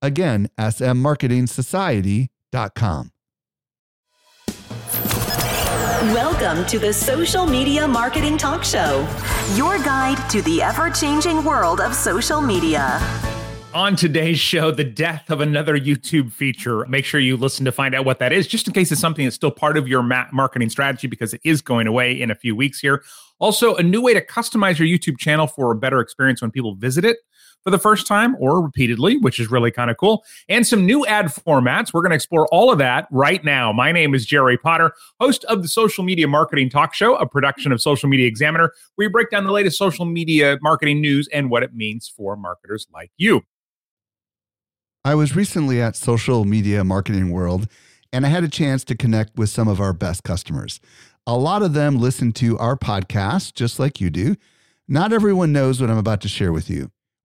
Again, smmarketingsociety.com. Welcome to the Social Media Marketing Talk Show, your guide to the ever changing world of social media. On today's show, the death of another YouTube feature. Make sure you listen to find out what that is, just in case it's something that's still part of your ma- marketing strategy, because it is going away in a few weeks here. Also, a new way to customize your YouTube channel for a better experience when people visit it for the first time or repeatedly, which is really kind of cool, and some new ad formats. We're going to explore all of that right now. My name is Jerry Potter, host of the Social Media Marketing Talk Show, a production of Social Media Examiner, where we break down the latest social media marketing news and what it means for marketers like you. I was recently at Social Media Marketing World and I had a chance to connect with some of our best customers. A lot of them listen to our podcast just like you do. Not everyone knows what I'm about to share with you.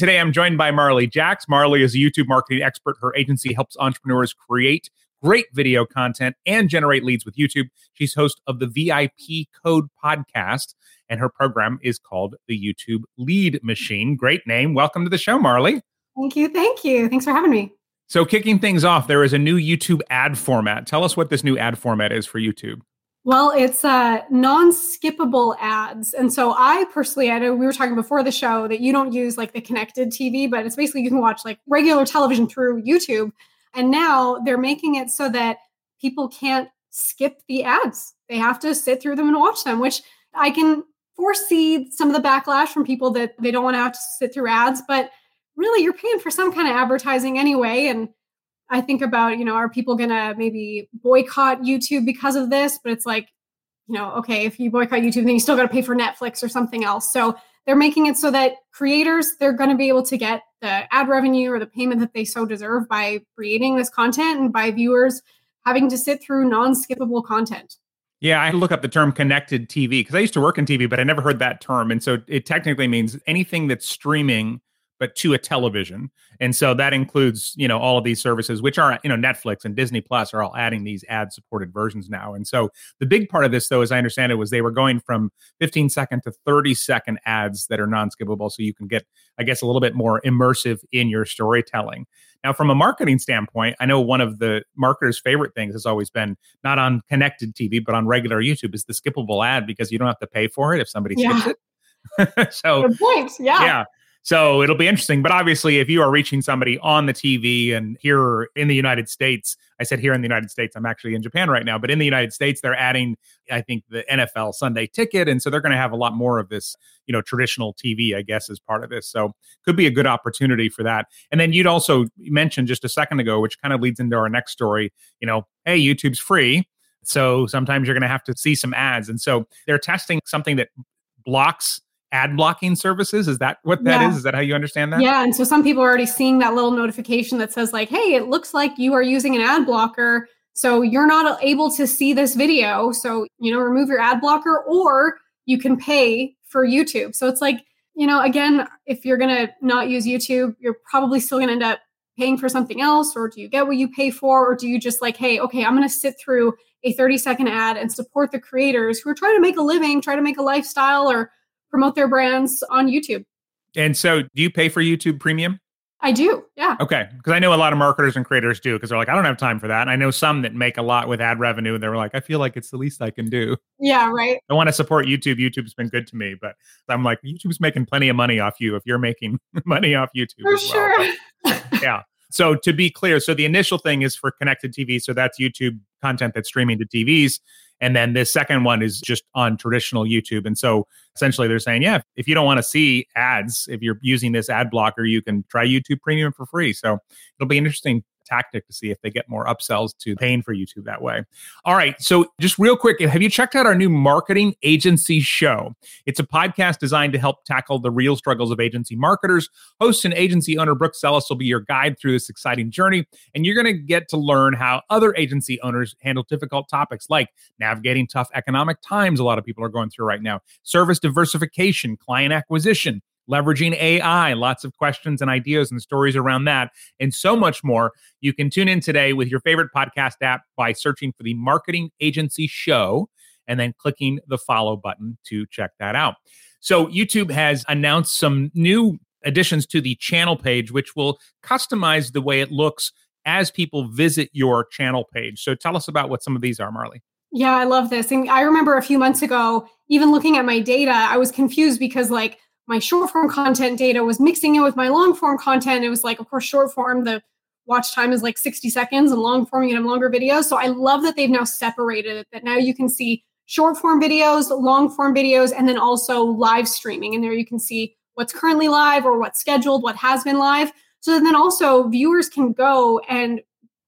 Today, I'm joined by Marley Jaxx. Marley is a YouTube marketing expert. Her agency helps entrepreneurs create great video content and generate leads with YouTube. She's host of the VIP Code podcast, and her program is called the YouTube Lead Machine. Great name. Welcome to the show, Marley. Thank you. Thank you. Thanks for having me. So, kicking things off, there is a new YouTube ad format. Tell us what this new ad format is for YouTube. Well, it's uh, non-skippable ads, and so I personally, I know we were talking before the show that you don't use like the connected TV, but it's basically you can watch like regular television through YouTube, and now they're making it so that people can't skip the ads; they have to sit through them and watch them. Which I can foresee some of the backlash from people that they don't want to have to sit through ads, but really, you're paying for some kind of advertising anyway, and I think about, you know, are people going to maybe boycott YouTube because of this? But it's like, you know, okay, if you boycott YouTube, then you still got to pay for Netflix or something else. So they're making it so that creators, they're going to be able to get the ad revenue or the payment that they so deserve by creating this content and by viewers having to sit through non skippable content. Yeah, I look up the term connected TV because I used to work in TV, but I never heard that term. And so it technically means anything that's streaming but to a television. And so that includes, you know, all of these services, which are, you know, Netflix and Disney Plus are all adding these ad supported versions now. And so the big part of this, though, as I understand it, was they were going from 15 second to 30 second ads that are non skippable. So you can get, I guess, a little bit more immersive in your storytelling. Now, from a marketing standpoint, I know one of the marketers' favorite things has always been not on connected TV, but on regular YouTube is the skippable ad because you don't have to pay for it if somebody yeah. skips it. so, Good point. Yeah. Yeah. So it'll be interesting. But obviously, if you are reaching somebody on the TV and here in the United States, I said here in the United States, I'm actually in Japan right now, but in the United States, they're adding, I think, the NFL Sunday ticket. And so they're going to have a lot more of this, you know, traditional TV, I guess, as part of this. So could be a good opportunity for that. And then you'd also mentioned just a second ago, which kind of leads into our next story, you know, hey, YouTube's free. So sometimes you're going to have to see some ads. And so they're testing something that blocks ad blocking services. Is that what that yeah. is? Is that how you understand that? Yeah. And so some people are already seeing that little notification that says, like, hey, it looks like you are using an ad blocker. So you're not able to see this video. So, you know, remove your ad blocker or you can pay for YouTube. So it's like, you know, again, if you're going to not use YouTube, you're probably still going to end up paying for something else or do you get what you pay for or do you just like hey okay i'm going to sit through a 30 second ad and support the creators who are trying to make a living try to make a lifestyle or promote their brands on youtube and so do you pay for youtube premium I do. Yeah. Okay. Because I know a lot of marketers and creators do because they're like, I don't have time for that. And I know some that make a lot with ad revenue. And they're like, I feel like it's the least I can do. Yeah. Right. I want to support YouTube. YouTube's been good to me, but I'm like, YouTube's making plenty of money off you if you're making money off YouTube. For sure. Well. But, yeah. So to be clear, so the initial thing is for connected TV. So that's YouTube content that's streaming to TVs. And then the second one is just on traditional YouTube. And so essentially they're saying, yeah, if you don't want to see ads, if you're using this ad blocker, you can try YouTube Premium for free. So it'll be interesting tactic to see if they get more upsells to paying for YouTube that way. All right. So, just real quick, have you checked out our new marketing agency show? It's a podcast designed to help tackle the real struggles of agency marketers. Host and agency owner Brooke Sellas will be your guide through this exciting journey. And you're going to get to learn how other agency owners handle difficult topics like navigating tough economic times a lot of people are going through right now, service diversification, client acquisition leveraging AI, lots of questions and ideas and stories around that, and so much more. You can tune in today with your favorite podcast app by searching for the Marketing Agency Show and then clicking the follow button to check that out. So, YouTube has announced some new additions to the channel page, which will customize the way it looks as people visit your channel page. So, tell us about what some of these are, Marley. Yeah, I love this. And I remember a few months ago, even looking at my data, I was confused because, like, my short form content data was mixing it with my long form content. It was like, of course, short form, the watch time is like 60 seconds, and long form, you have longer videos. So I love that they've now separated it, that now you can see short form videos, long form videos, and then also live streaming. And there you can see what's currently live or what's scheduled, what has been live. So then also viewers can go and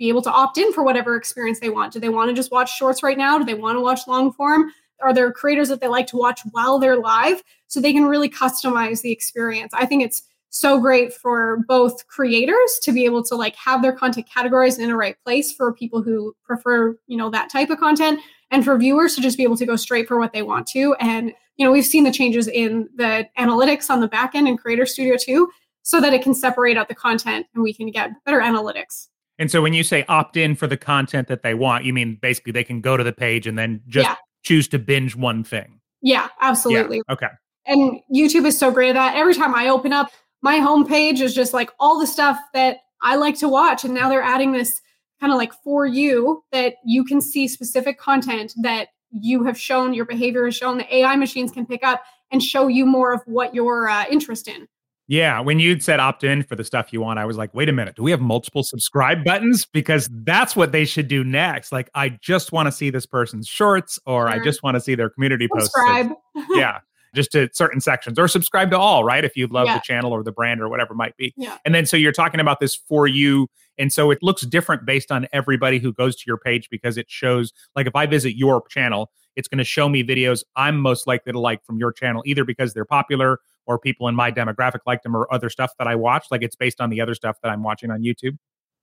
be able to opt in for whatever experience they want. Do they want to just watch shorts right now? Do they want to watch long form? Are there creators that they like to watch while they're live? So they can really customize the experience. I think it's so great for both creators to be able to like have their content categorized in a right place for people who prefer, you know, that type of content and for viewers to just be able to go straight for what they want to. And, you know, we've seen the changes in the analytics on the back end in Creator Studio too, so that it can separate out the content and we can get better analytics. And so when you say opt in for the content that they want, you mean basically they can go to the page and then just yeah choose to binge one thing. Yeah, absolutely. Yeah. Okay. And YouTube is so great at that. Every time I open up my homepage is just like all the stuff that I like to watch. And now they're adding this kind of like for you that you can see specific content that you have shown, your behavior has shown, the AI machines can pick up and show you more of what you're uh, interested in. Yeah, when you said opt in for the stuff you want, I was like, wait a minute, do we have multiple subscribe buttons? Because that's what they should do next. Like, I just want to see this person's shorts, or I mm-hmm. just want to see their community subscribe. posts. yeah, just to certain sections, or subscribe to all, right? If you love yeah. the channel or the brand or whatever it might be. Yeah. And then so you're talking about this for you. And so it looks different based on everybody who goes to your page because it shows, like, if I visit your channel, it's going to show me videos I'm most likely to like from your channel, either because they're popular or people in my demographic like them or other stuff that I watch. Like it's based on the other stuff that I'm watching on YouTube.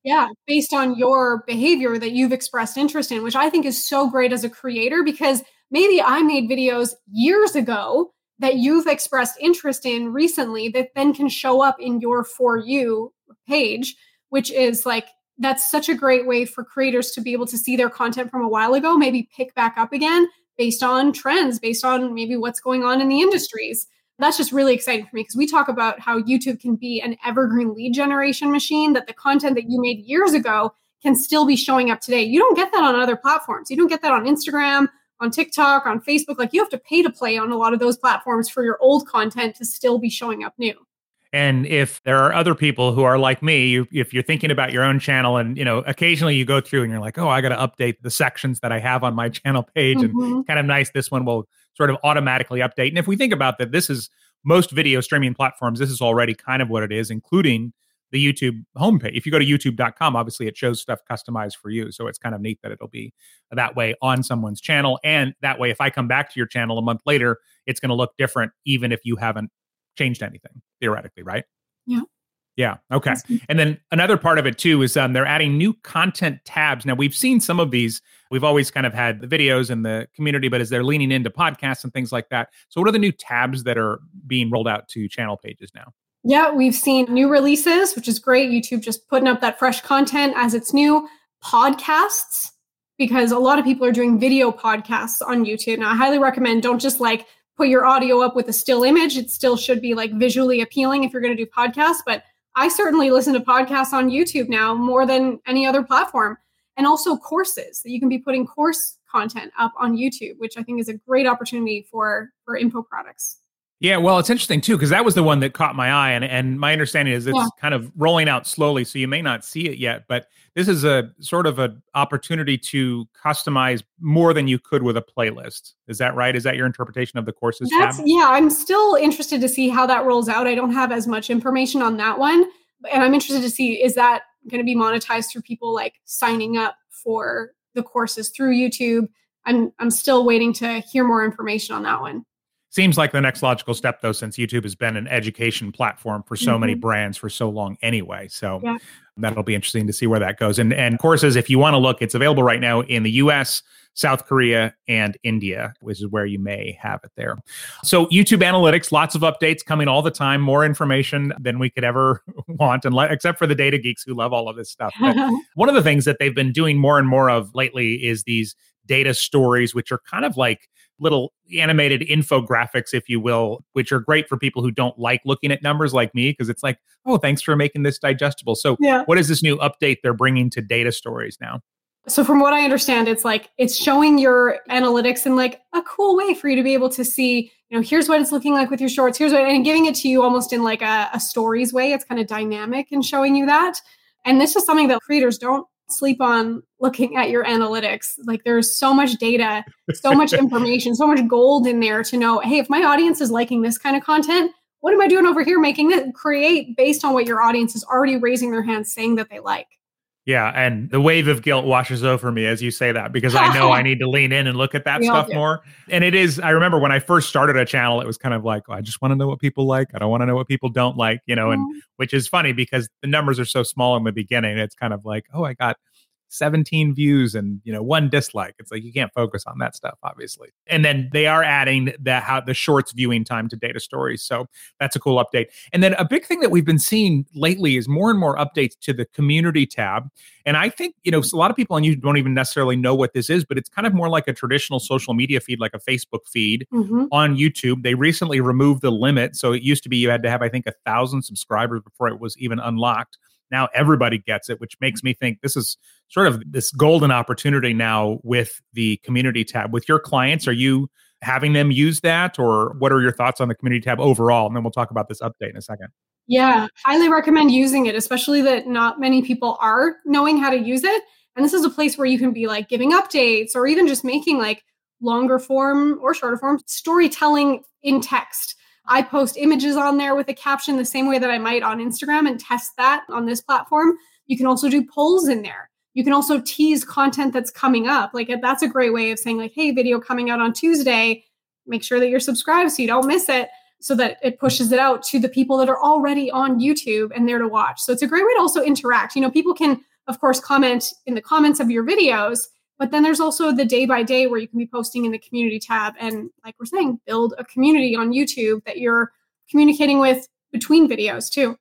Yeah, based on your behavior that you've expressed interest in, which I think is so great as a creator because maybe I made videos years ago that you've expressed interest in recently that then can show up in your For You page, which is like, that's such a great way for creators to be able to see their content from a while ago, maybe pick back up again based on trends, based on maybe what's going on in the industries that's just really exciting for me because we talk about how YouTube can be an evergreen lead generation machine, that the content that you made years ago can still be showing up today. You don't get that on other platforms. You don't get that on Instagram, on TikTok, on Facebook. Like you have to pay to play on a lot of those platforms for your old content to still be showing up new. And if there are other people who are like me, you, if you're thinking about your own channel and, you know, occasionally you go through and you're like, oh, I got to update the sections that I have on my channel page mm-hmm. and kind of nice. This one will sort of automatically update. And if we think about that, this is most video streaming platforms, this is already kind of what it is, including the YouTube homepage. If you go to youtube.com, obviously it shows stuff customized for you. So it's kind of neat that it'll be that way on someone's channel. And that way, if I come back to your channel a month later, it's going to look different, even if you haven't changed anything theoretically, right? Yeah. Yeah. Okay. And then another part of it too is um, they're adding new content tabs. Now we've seen some of these. We've always kind of had the videos in the community, but as they're leaning into podcasts and things like that. So what are the new tabs that are being rolled out to channel pages now? Yeah, we've seen new releases, which is great. YouTube just putting up that fresh content as it's new. Podcasts, because a lot of people are doing video podcasts on YouTube. Now, I highly recommend don't just like put your audio up with a still image. It still should be like visually appealing if you're going to do podcasts. But I certainly listen to podcasts on YouTube now more than any other platform. And also courses that you can be putting course content up on YouTube, which I think is a great opportunity for for info products. Yeah, well, it's interesting too because that was the one that caught my eye, and and my understanding is it's yeah. kind of rolling out slowly, so you may not see it yet. But this is a sort of an opportunity to customize more than you could with a playlist. Is that right? Is that your interpretation of the courses? That's tab? yeah. I'm still interested to see how that rolls out. I don't have as much information on that one, and I'm interested to see is that going to be monetized through people like signing up for the courses through YouTube. I'm I'm still waiting to hear more information on that one seems like the next logical step though since youtube has been an education platform for so mm-hmm. many brands for so long anyway so yeah. that'll be interesting to see where that goes and and courses if you want to look it's available right now in the us south korea and india which is where you may have it there so youtube analytics lots of updates coming all the time more information than we could ever want and except for the data geeks who love all of this stuff but one of the things that they've been doing more and more of lately is these data stories which are kind of like little animated infographics, if you will, which are great for people who don't like looking at numbers like me, because it's like, oh, thanks for making this digestible. So, yeah. what is this new update they're bringing to data stories now? So, from what I understand, it's like it's showing your analytics in like a cool way for you to be able to see, you know, here's what it's looking like with your shorts, here's what, and giving it to you almost in like a, a stories way. It's kind of dynamic in showing you that. And this is something that creators don't sleep on looking at your analytics. Like there's so much data, so much information, so much gold in there to know, hey, if my audience is liking this kind of content, what am I doing over here making it create based on what your audience is already raising their hands saying that they like? Yeah, and the wave of guilt washes over me as you say that because I know I need to lean in and look at that we stuff more. And it is, I remember when I first started a channel, it was kind of like, oh, I just want to know what people like. I don't want to know what people don't like, you know, mm-hmm. and which is funny because the numbers are so small in the beginning. It's kind of like, oh, I got 17 views and you know one dislike. It's like you can't focus on that stuff obviously. And then they are adding the how the shorts viewing time to data stories. So that's a cool update. And then a big thing that we've been seeing lately is more and more updates to the community tab. And i think you know a lot of people on youtube don't even necessarily know what this is but it's kind of more like a traditional social media feed like a facebook feed mm-hmm. on youtube. They recently removed the limit. So it used to be you had to have i think a thousand subscribers before it was even unlocked now everybody gets it, which makes me think this is sort of this golden opportunity now with the community tab. With your clients, are you having them use that, or what are your thoughts on the community tab overall? And then we'll talk about this update in a second. Yeah, highly recommend using it, especially that not many people are knowing how to use it. And this is a place where you can be like giving updates or even just making like longer form or shorter form storytelling in text I post images on there with a caption the same way that I might on Instagram and test that on this platform. You can also do polls in there. You can also tease content that's coming up. Like that's a great way of saying like, "Hey, video coming out on Tuesday. Make sure that you're subscribed so you don't miss it." So that it pushes it out to the people that are already on YouTube and there to watch. So it's a great way to also interact. You know, people can of course comment in the comments of your videos but then there's also the day by day where you can be posting in the community tab and, like we're saying, build a community on YouTube that you're communicating with between videos too.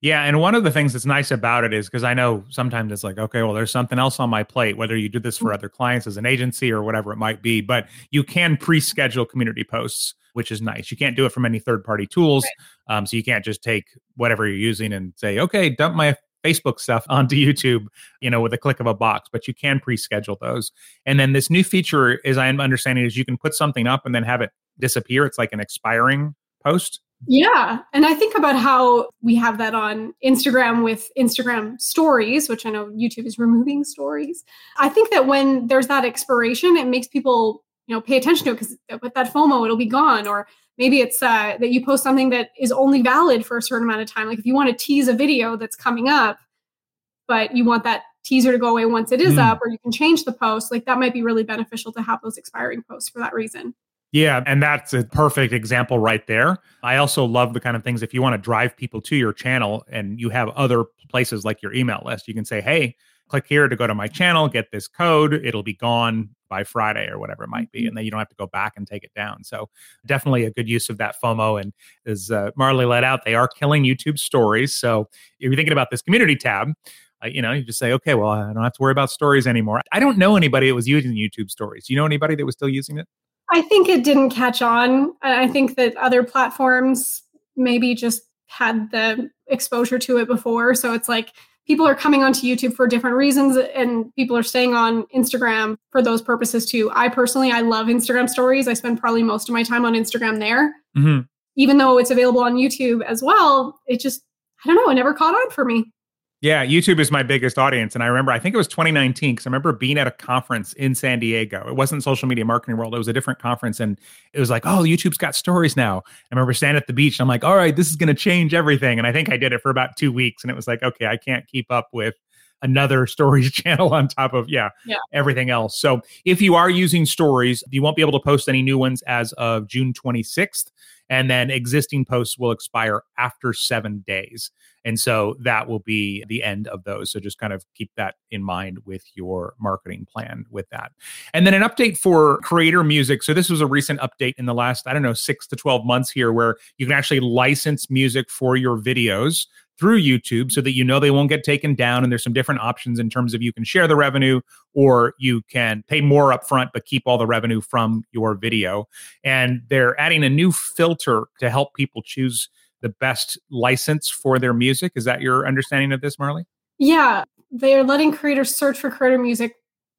Yeah, and one of the things that's nice about it is because I know sometimes it's like, okay, well, there's something else on my plate, whether you do this for mm-hmm. other clients as an agency or whatever it might be, but you can pre-schedule community posts, which is nice. You can't do it from any third-party tools, right. um, so you can't just take whatever you're using and say, okay, dump my Facebook stuff onto YouTube, you know, with a click of a box, but you can pre-schedule those. And then this new feature, as I'm understanding, is you can put something up and then have it disappear. It's like an expiring post. Yeah. And I think about how we have that on Instagram with Instagram stories, which I know YouTube is removing stories. I think that when there's that expiration, it makes people, you know, pay attention to it because uh, with that FOMO, it'll be gone. Or maybe it's uh, that you post something that is only valid for a certain amount of time like if you want to tease a video that's coming up but you want that teaser to go away once it is mm. up or you can change the post like that might be really beneficial to have those expiring posts for that reason yeah, and that's a perfect example right there. I also love the kind of things if you want to drive people to your channel and you have other places like your email list, you can say, hey, click here to go to my channel, get this code. It'll be gone by Friday or whatever it might be, and then you don't have to go back and take it down. So definitely a good use of that FOMO. And as uh, Marley let out, they are killing YouTube stories. So if you're thinking about this community tab, uh, you know, you just say, okay, well, I don't have to worry about stories anymore. I don't know anybody that was using YouTube stories. Do you know anybody that was still using it? I think it didn't catch on. I think that other platforms maybe just had the exposure to it before. So it's like people are coming onto YouTube for different reasons and people are staying on Instagram for those purposes too. I personally, I love Instagram stories. I spend probably most of my time on Instagram there. Mm-hmm. Even though it's available on YouTube as well, it just, I don't know, it never caught on for me. Yeah, YouTube is my biggest audience. And I remember, I think it was 2019, because I remember being at a conference in San Diego. It wasn't Social Media Marketing World, it was a different conference. And it was like, oh, YouTube's got stories now. I remember standing at the beach and I'm like, all right, this is going to change everything. And I think I did it for about two weeks. And it was like, okay, I can't keep up with another stories channel on top of yeah, yeah, everything else. So if you are using stories, you won't be able to post any new ones as of June 26th. And then existing posts will expire after seven days. And so that will be the end of those. So just kind of keep that in mind with your marketing plan with that. And then an update for creator music. So this was a recent update in the last, I don't know, six to 12 months here where you can actually license music for your videos through YouTube so that you know they won't get taken down. And there's some different options in terms of you can share the revenue or you can pay more upfront but keep all the revenue from your video. And they're adding a new filter to help people choose the best license for their music. Is that your understanding of this, Marley? Yeah, they're letting creators search for creator music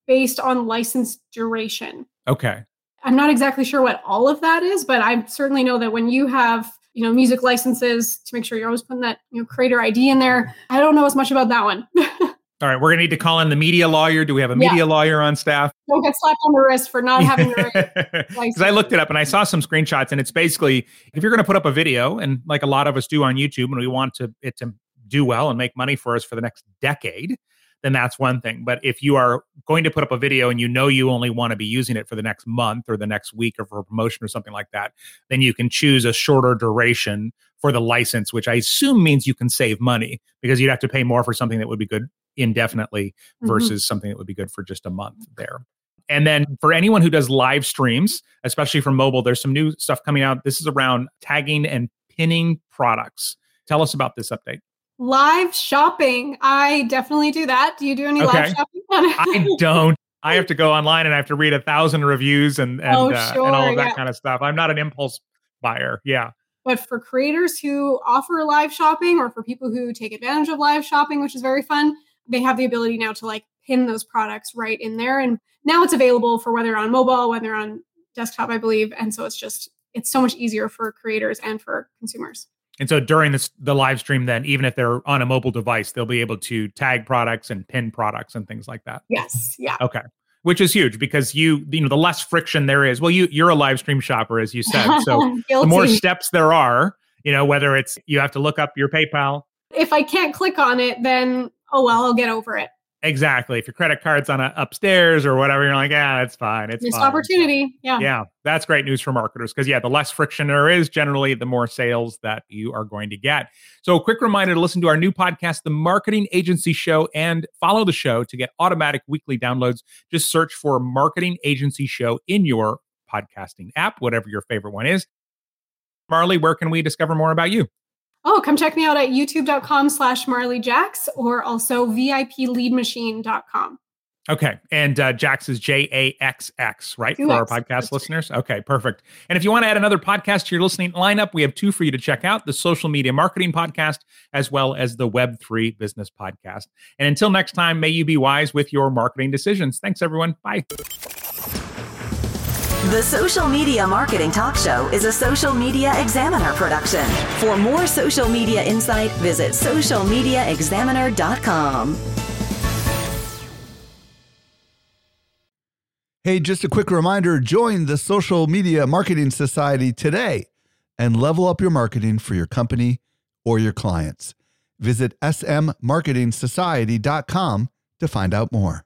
based on license duration. Okay. I'm not exactly sure what all of that is, but I certainly know that when you have, you know, music licenses to make sure you're always putting that, you know, creator ID in there. I don't know as much about that one. All right, we're gonna need to call in the media lawyer. Do we have a media yeah. lawyer on staff? Don't get slapped on the wrist for not having the Because I looked it up and I saw some screenshots, and it's basically if you're gonna put up a video, and like a lot of us do on YouTube, and we want to it to do well and make money for us for the next decade, then that's one thing. But if you are going to put up a video and you know you only want to be using it for the next month or the next week or for a promotion or something like that, then you can choose a shorter duration for the license, which I assume means you can save money because you'd have to pay more for something that would be good indefinitely mm-hmm. versus something that would be good for just a month there. And then for anyone who does live streams, especially from mobile, there's some new stuff coming out. This is around tagging and pinning products. Tell us about this update. Live shopping. I definitely do that. Do you do any okay. live shopping? I don't. I have to go online and I have to read a thousand reviews and and, oh, uh, and all of that yeah. kind of stuff. I'm not an impulse buyer. Yeah. But for creators who offer live shopping or for people who take advantage of live shopping, which is very fun, they have the ability now to like pin those products right in there. And now it's available for whether on mobile, whether on desktop, I believe. And so it's just, it's so much easier for creators and for consumers. And so during this the live stream, then even if they're on a mobile device, they'll be able to tag products and pin products and things like that. Yes. Yeah. Okay. Which is huge because you you know the less friction there is. Well, you you're a live stream shopper as you said. So the more steps there are, you know, whether it's you have to look up your PayPal. If I can't click on it, then oh well, I'll get over it. Exactly. If your credit card's on a upstairs or whatever, you're like, yeah, it's fine. It's Missed fine. opportunity. Yeah. Yeah. That's great news for marketers because, yeah, the less friction there is, generally, the more sales that you are going to get. So, a quick reminder to listen to our new podcast, The Marketing Agency Show, and follow the show to get automatic weekly downloads. Just search for Marketing Agency Show in your podcasting app, whatever your favorite one is. Marley, where can we discover more about you? Oh, come check me out at youtube.com slash Marley Jaxx or also VIPleadmachine.com. Okay. And uh, Jaxx is J A X X, right? For our podcast listeners. Okay, perfect. And if you want to add another podcast to your listening lineup, we have two for you to check out the Social Media Marketing Podcast, as well as the Web3 Business Podcast. And until next time, may you be wise with your marketing decisions. Thanks, everyone. Bye. The Social Media Marketing Talk Show is a social media examiner production. For more social media insight, visit socialmediaexaminer.com. Hey, just a quick reminder join the Social Media Marketing Society today and level up your marketing for your company or your clients. Visit smmarketingsociety.com to find out more.